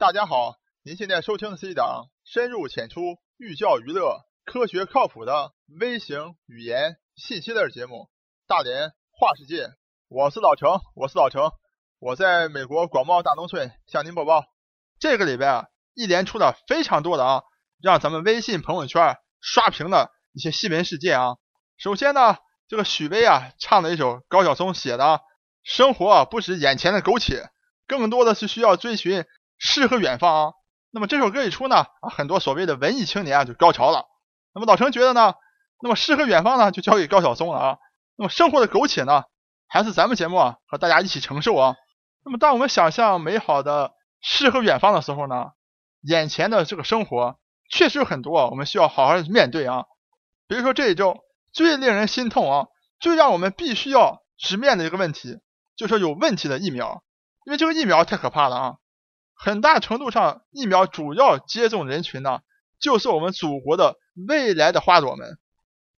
大家好，您现在收听的是一档深入浅出、寓教于乐、科学靠谱的微型语言信息类节目《大连话世界》。我是老程，我是老程，我在美国广袤大农村向您播报。这个礼拜啊，一连出了非常多的啊，让咱们微信朋友圈刷屏的一些新闻事件啊。首先呢，这个许巍啊唱了一首高晓松写的《生活啊不止眼前的苟且》，更多的是需要追寻。诗和远方啊，那么这首歌一出呢，啊，很多所谓的文艺青年啊就高潮了。那么老陈觉得呢，那么诗和远方呢就交给高晓松了啊。那么生活的苟且呢，还是咱们节目啊和大家一起承受啊。那么当我们想象美好的诗和远方的时候呢，眼前的这个生活确实有很多我们需要好好的面对啊。比如说这一周最令人心痛啊，最让我们必须要直面的一个问题，就是说有问题的疫苗，因为这个疫苗太可怕了啊。很大程度上，疫苗主要接种人群呢，就是我们祖国的未来的花朵们。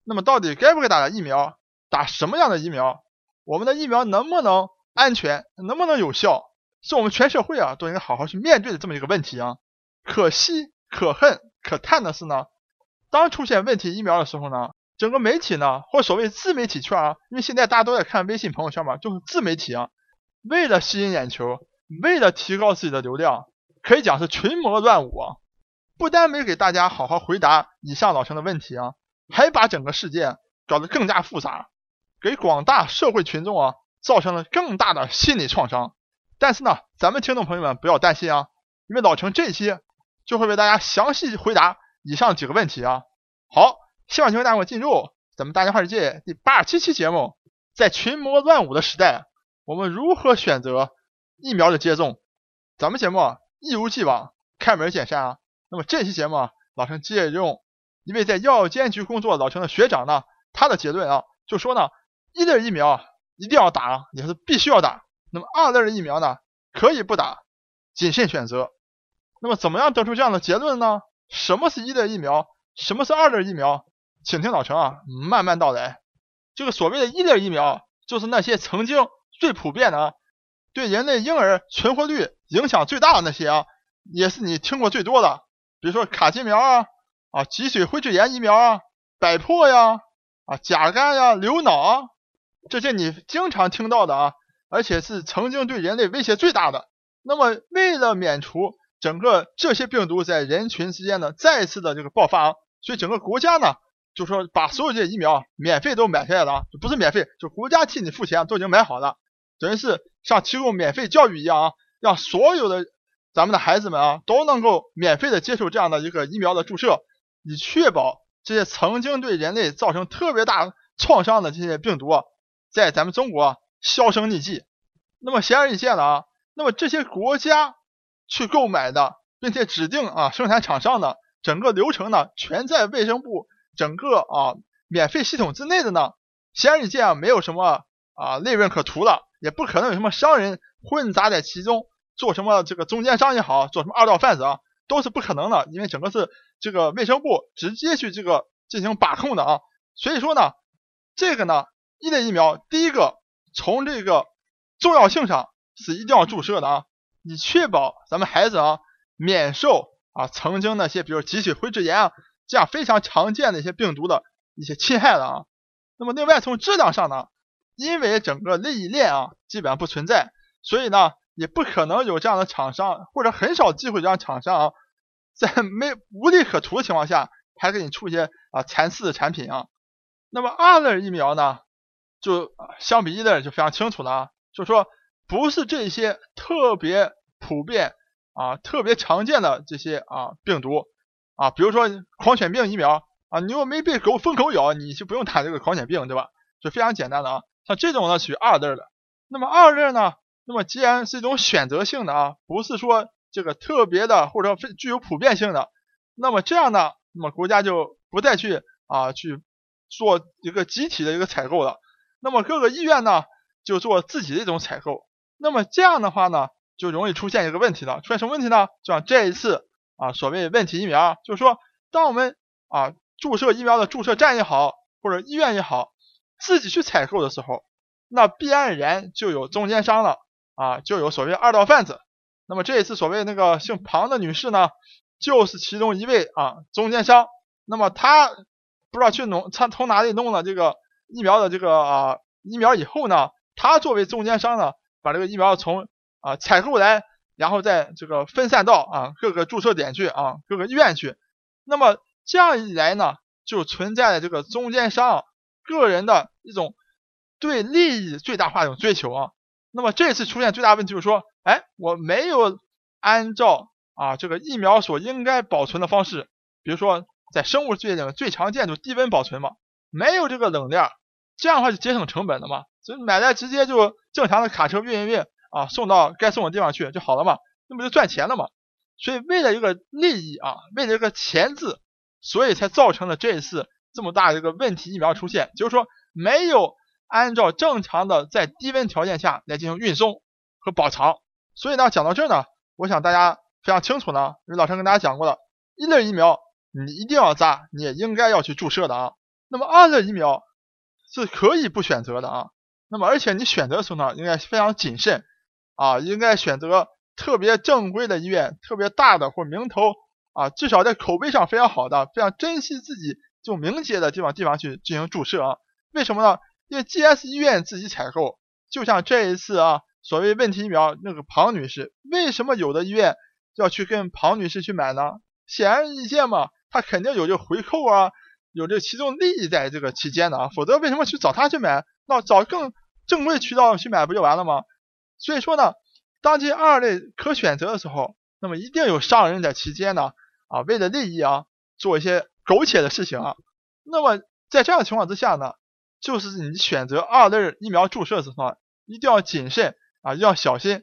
那么，到底该不该打疫苗？打什么样的疫苗？我们的疫苗能不能安全？能不能有效？是我们全社会啊都应该好好去面对的这么一个问题啊。可惜、可恨、可叹的是呢，当出现问题疫苗的时候呢，整个媒体呢，或所谓自媒体圈啊，因为现在大家都在看微信朋友圈嘛，就是自媒体啊，为了吸引眼球。为了提高自己的流量，可以讲是群魔乱舞啊！不单没给大家好好回答以上老陈的问题啊，还把整个事件搞得更加复杂，给广大社会群众啊造成了更大的心理创伤。但是呢，咱们听众朋友们不要担心啊，因为老陈这一期就会为大家详细回答以上几个问题啊。好，希望听众大伙进入咱们大家话世界第八十七期节目，在群魔乱舞的时代，我们如何选择？疫苗的接种，咱们节目啊一如既往开门见山啊。那么这期节目啊，老陈借用一位在药监局工作老陈的学长呢，他的结论啊，就说呢，一类疫苗一定要打，也是必须要打。那么二类的疫苗呢，可以不打，谨慎选择。那么怎么样得出这样的结论呢？什么是一类疫苗？什么是二类疫苗？请听老陈啊慢慢道来。这个所谓的一类疫苗，就是那些曾经最普遍的。对人类婴儿存活率影响最大的那些啊，也是你听过最多的，比如说卡介苗啊，啊脊髓灰质炎疫苗啊，百破呀，啊甲肝呀，流脑啊，这些你经常听到的啊，而且是曾经对人类威胁最大的。那么为了免除整个这些病毒在人群之间的再次的这个爆发，所以整个国家呢，就说把所有这些疫苗免费都买下来了，不是免费，就国家替你付钱，都已经买好了。等于是像提供免费教育一样啊，让所有的咱们的孩子们啊都能够免费的接受这样的一个疫苗的注射，以确保这些曾经对人类造成特别大创伤的这些病毒啊，在咱们中国销声匿迹。那么显而易见的啊，那么这些国家去购买的，并且指定啊生产厂商的整个流程呢，全在卫生部整个啊免费系统之内的呢，显而易见啊没有什么啊利润可图了。也不可能有什么商人混杂在其中，做什么这个中间商也好，做什么二道贩子啊，都是不可能的，因为整个是这个卫生部直接去这个进行把控的啊。所以说呢，这个呢，一类疫苗，第一个从这个重要性上是一定要注射的啊，以确保咱们孩子啊免受啊曾经那些比如脊髓灰质炎啊这样非常常见的一些病毒的一些侵害的啊。那么另外从质量上呢？因为整个利益链啊基本上不存在，所以呢也不可能有这样的厂商，或者很少机会让厂商啊在没无利可图的情况下还给你出一些啊残次的产品啊。那么二类疫苗呢，就相比一类就非常清楚了啊，就是说不是这些特别普遍啊特别常见的这些啊病毒啊，比如说狂犬病疫苗啊，你又没被狗疯狗咬，你就不用打这个狂犬病，对吧？就非常简单的啊。像这种呢属于二类的，那么二类呢，那么既然是一种选择性的啊，不是说这个特别的或者非具有普遍性的，那么这样呢，那么国家就不再去啊去做一个集体的一个采购了，那么各个医院呢就做自己的一种采购，那么这样的话呢，就容易出现一个问题了，出现什么问题呢？像这一次啊所谓问题疫苗，就是说当我们啊注射疫苗的注射站也好，或者医院也好。自己去采购的时候，那必然然就有中间商了啊，就有所谓二道贩子。那么这一次所谓那个姓庞的女士呢，就是其中一位啊中间商。那么她不知道去弄，她从哪里弄了这个疫苗的这个啊疫苗以后呢，她作为中间商呢，把这个疫苗从啊采购来，然后再这个分散到啊各个注射点去啊各个医院去。那么这样一来呢，就存在了这个中间商个人的一种对利益最大化的一种追求啊。那么这次出现最大问题就是说，哎，我没有按照啊这个疫苗所应该保存的方式，比如说在生物界里面最常见就低温保存嘛，没有这个冷链，这样的话就节省成本的嘛，所以买来直接就正常的卡车运一运啊，送到该送的地方去就好了嘛，那不就赚钱了嘛？所以为了一个利益啊，为了一个钱字，所以才造成了这一次这么大的一个问题疫苗出现，就是说没有。按照正常的在低温条件下来进行运送和保藏，所以呢，讲到这儿呢，我想大家非常清楚呢，因为老陈跟大家讲过了，一类疫苗你一定要扎，你也应该要去注射的啊。那么二类疫苗是可以不选择的啊。那么而且你选择的时候呢，应该非常谨慎啊，应该选择特别正规的医院、特别大的或名头啊，至少在口碑上非常好的、非常珍惜自己就明确的地方地方去进行注射啊。为什么呢？因为 GS 医院自己采购，就像这一次啊，所谓问题疫苗那个庞女士，为什么有的医院要去跟庞女士去买呢？显而易见嘛，他肯定有这回扣啊，有这其中利益在这个期间的啊，否则为什么去找他去买？那找更正规渠道去买不就完了吗？所以说呢，当这二类可选择的时候，那么一定有商人在期间呢啊，为了利益啊，做一些苟且的事情啊。那么在这样的情况之下呢？就是你选择二类疫苗注射的时候，一定要谨慎啊，要小心。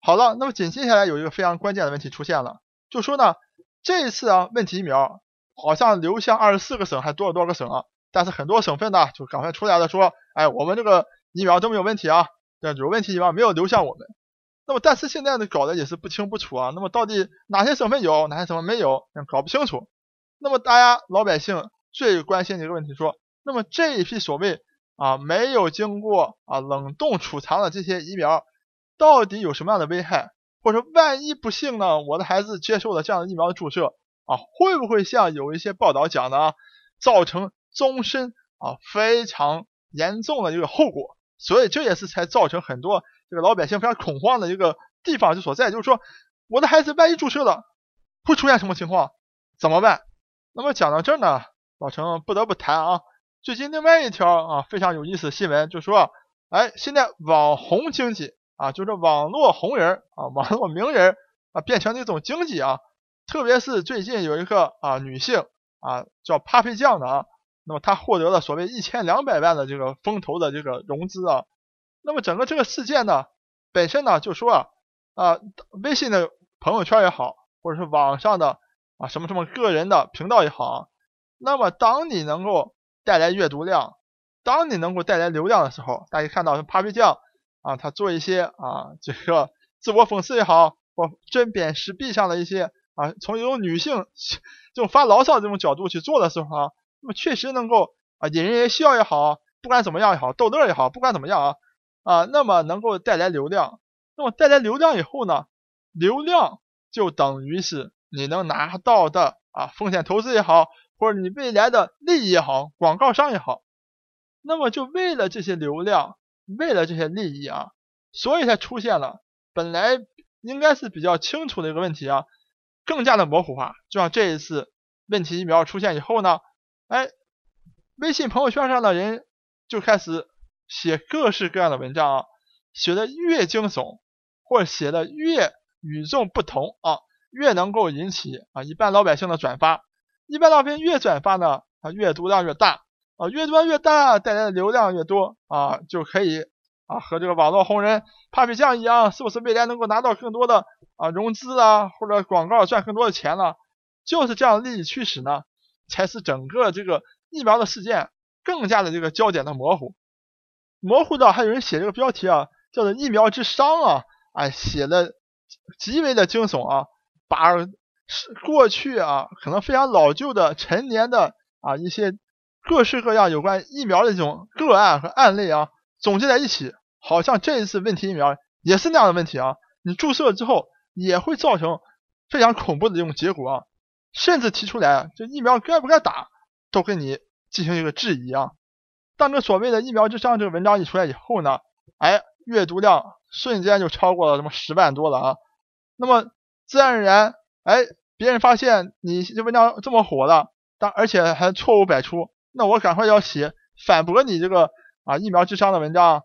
好了，那么紧接下来有一个非常关键的问题出现了，就说呢，这一次啊，问题疫苗好像流向二十四个省还多了多少个省啊？但是很多省份呢，就赶快出来了说，哎，我们这个疫苗都没有问题啊，有问题疫苗没有流向我们。那么但是现在呢，搞的也是不清不楚啊。那么到底哪些省份有，哪些省份没有，搞不清楚。那么大家老百姓最关心的一个问题说。那么这一批所谓啊没有经过啊冷冻储藏的这些疫苗，到底有什么样的危害？或者万一不幸呢，我的孩子接受了这样的疫苗的注射啊，会不会像有一些报道讲的啊，造成终身啊非常严重的一个后果？所以这也是才造成很多这个老百姓非常恐慌的一个地方之所在，就是说我的孩子万一注射了，会出现什么情况？怎么办？那么讲到这儿呢，老陈不得不谈啊。最近另外一条啊非常有意思的新闻，就说，哎，现在网红经济啊，就是网络红人啊，网络名人啊，变成了一种经济啊。特别是最近有一个啊女性啊叫 Papi 酱的啊，那么她获得了所谓一千两百万的这个风投的这个融资啊。那么整个这个事件呢，本身呢就说啊啊微信的朋友圈也好，或者是网上的啊什么什么个人的频道也好，那么当你能够带来阅读量，当你能够带来流量的时候，大家看到 Papi 酱啊，他做一些啊这个自我讽刺也好，或针砭时弊上的一些啊，从一种女性这种发牢骚这种角度去做的时候啊，那么确实能够啊引人笑也好，不管怎么样也好，逗乐也好，不管怎么样啊啊，那么能够带来流量，那么带来流量以后呢，流量就等于是你能拿到的啊风险投资也好。或者你未来的利益也好，广告商也好，那么就为了这些流量，为了这些利益啊，所以才出现了本来应该是比较清楚的一个问题啊，更加的模糊化。就像这一次问题疫苗出现以后呢，哎，微信朋友圈上的人就开始写各式各样的文章啊，写的越惊悚，或者写的越与众不同啊，越能够引起啊一般老百姓的转发。一般照片越转发呢，啊阅读量越大，啊阅读量越大，带来的流量越多，啊就可以啊和这个网络红人 Papi 酱一样，是不是未来能够拿到更多的啊融资啊或者广告赚更多的钱了？就是这样利益驱使呢，才是整个这个疫苗的事件更加的这个焦点的模糊，模糊到还有人写这个标题啊，叫做疫苗之殇啊，哎写的极为的惊悚啊，把。是过去啊，可能非常老旧的陈年的啊一些各式各样有关疫苗的这种个案和案例啊，总结在一起，好像这一次问题疫苗也是那样的问题啊。你注射之后也会造成非常恐怖的这种结果啊，甚至提出来这疫苗该不该打，都跟你进行一个质疑啊。当这所谓的疫苗之殇这个文章一出来以后呢，哎，阅读量瞬间就超过了什么十万多了啊。那么自然而然，哎，别人发现你这文章这么火了，但而且还错误百出，那我赶快要写反驳你这个啊疫苗智商的文章。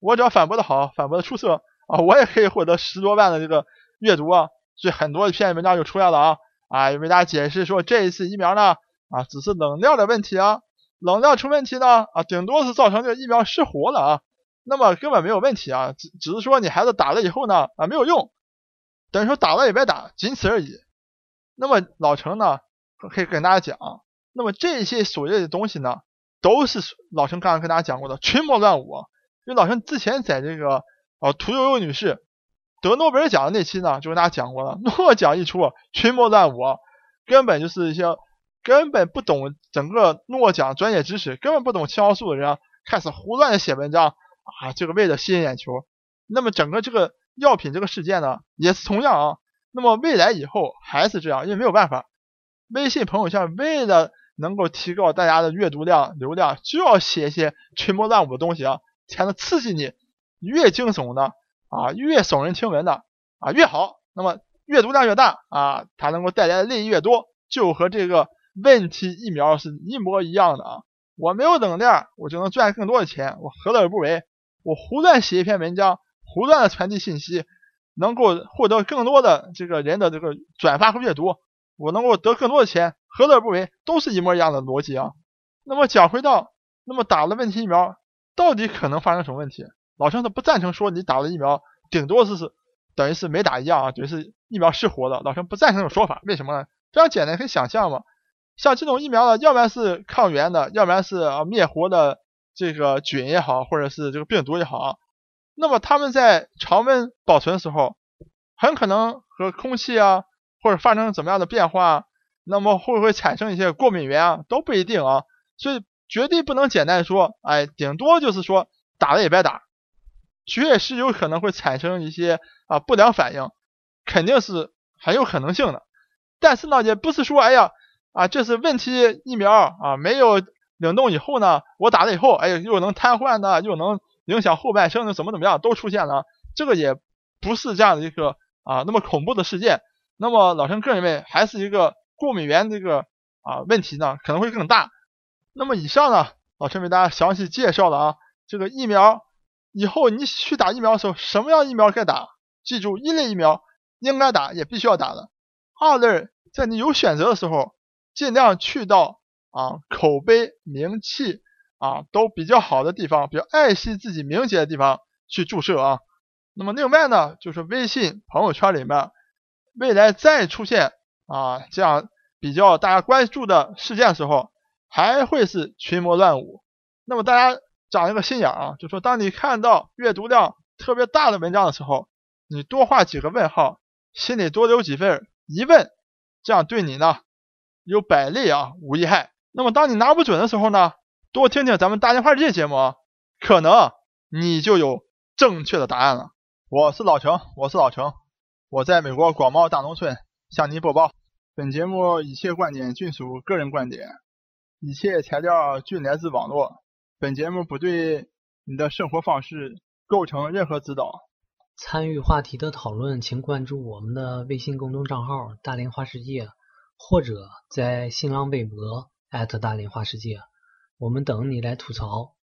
我只要反驳的好，反驳的出色啊，我也可以获得十多万的这个阅读啊。所以很多一篇文章就出来了啊啊，为大家解释说这一次疫苗呢啊只是冷链的问题啊。冷链出问题呢啊，顶多是造成这个疫苗失活了啊，那么根本没有问题啊，只只是说你孩子打了以后呢啊没有用，等于说打了也白打，仅此而已。那么老陈呢可以跟大家讲，那么这些所谓的东西呢，都是老陈刚刚跟大家讲过的群魔乱舞。因为老陈之前在这个啊屠呦呦女士得诺贝尔奖的那期呢，就跟大家讲过了，诺奖一出，群魔乱舞，根本就是一些。根本不懂整个诺奖专业知识，根本不懂青蒿素的人开始胡乱的写文章啊，这个为了吸引眼球。那么整个这个药品这个事件呢，也是同样啊。那么未来以后还是这样，因为没有办法，微信朋友圈为了能够提高大家的阅读量、流量，就要写一些群魔乱舞的东西啊，才能刺激你。越惊悚的啊，越耸人听闻的啊越好。那么阅读量越大啊，它能够带来的利益越多，就和这个。问题疫苗是一模一样的啊！我没有冷链，我就能赚更多的钱，我何乐而不为？我胡乱写一篇文章，不断的传递信息，能够获得更多的这个人的这个转发和阅读，我能够得更多的钱，何乐而不为？都是一模一样的逻辑啊！那么讲回到，那么打了问题疫苗，到底可能发生什么问题？老陈他不赞成说你打了疫苗，顶多是是等于是没打一样啊，等于是疫苗失活的。老陈不赞成这种说法，为什么呢？非常简单，可以想象嘛。像这种疫苗呢，要不然是抗原的，要不然是啊灭活的这个菌也好，或者是这个病毒也好，啊那么它们在常温保存的时候，很可能和空气啊，或者发生怎么样的变化，那么会不会产生一些过敏源啊，都不一定啊，所以绝对不能简单说，哎，顶多就是说打了也白打，确实有可能会产生一些啊不良反应，肯定是很有可能性的，但是呢，也不是说，哎呀。啊，这是问题疫苗啊，没有冷冻以后呢，我打了以后，哎，又能瘫痪的，又能影响后半生的，怎么怎么样都出现了，这个也不是这样的一个啊那么恐怖的事件。那么老陈个人认为，还是一个过敏源这个啊问题呢可能会更大。那么以上呢，老陈为大家详细介绍了啊这个疫苗以后你去打疫苗的时候，什么样疫苗该打？记住，一类疫苗应该打，也必须要打的。二类在你有选择的时候。尽量去到啊口碑名气啊都比较好的地方，比较爱惜自己名节的地方去注射啊。那么另外呢，就是微信朋友圈里面，未来再出现啊这样比较大家关注的事件的时候，还会是群魔乱舞。那么大家长一个心眼啊，就说当你看到阅读量特别大的文章的时候，你多画几个问号，心里多留几份疑问，这样对你呢。有百利啊，无一害。那么当你拿不准的时候呢，多听听咱们大连话世界节目，可能你就有正确的答案了。我是老程，我是老程，我在美国广袤大农村向您播报。本节目一切观点均属个人观点，一切材料均来自网络。本节目不对你的生活方式构成任何指导。参与话题的讨论，请关注我们的微信公众账号“大连话世界”。或者在新浪微博大连话世界，我们等你来吐槽。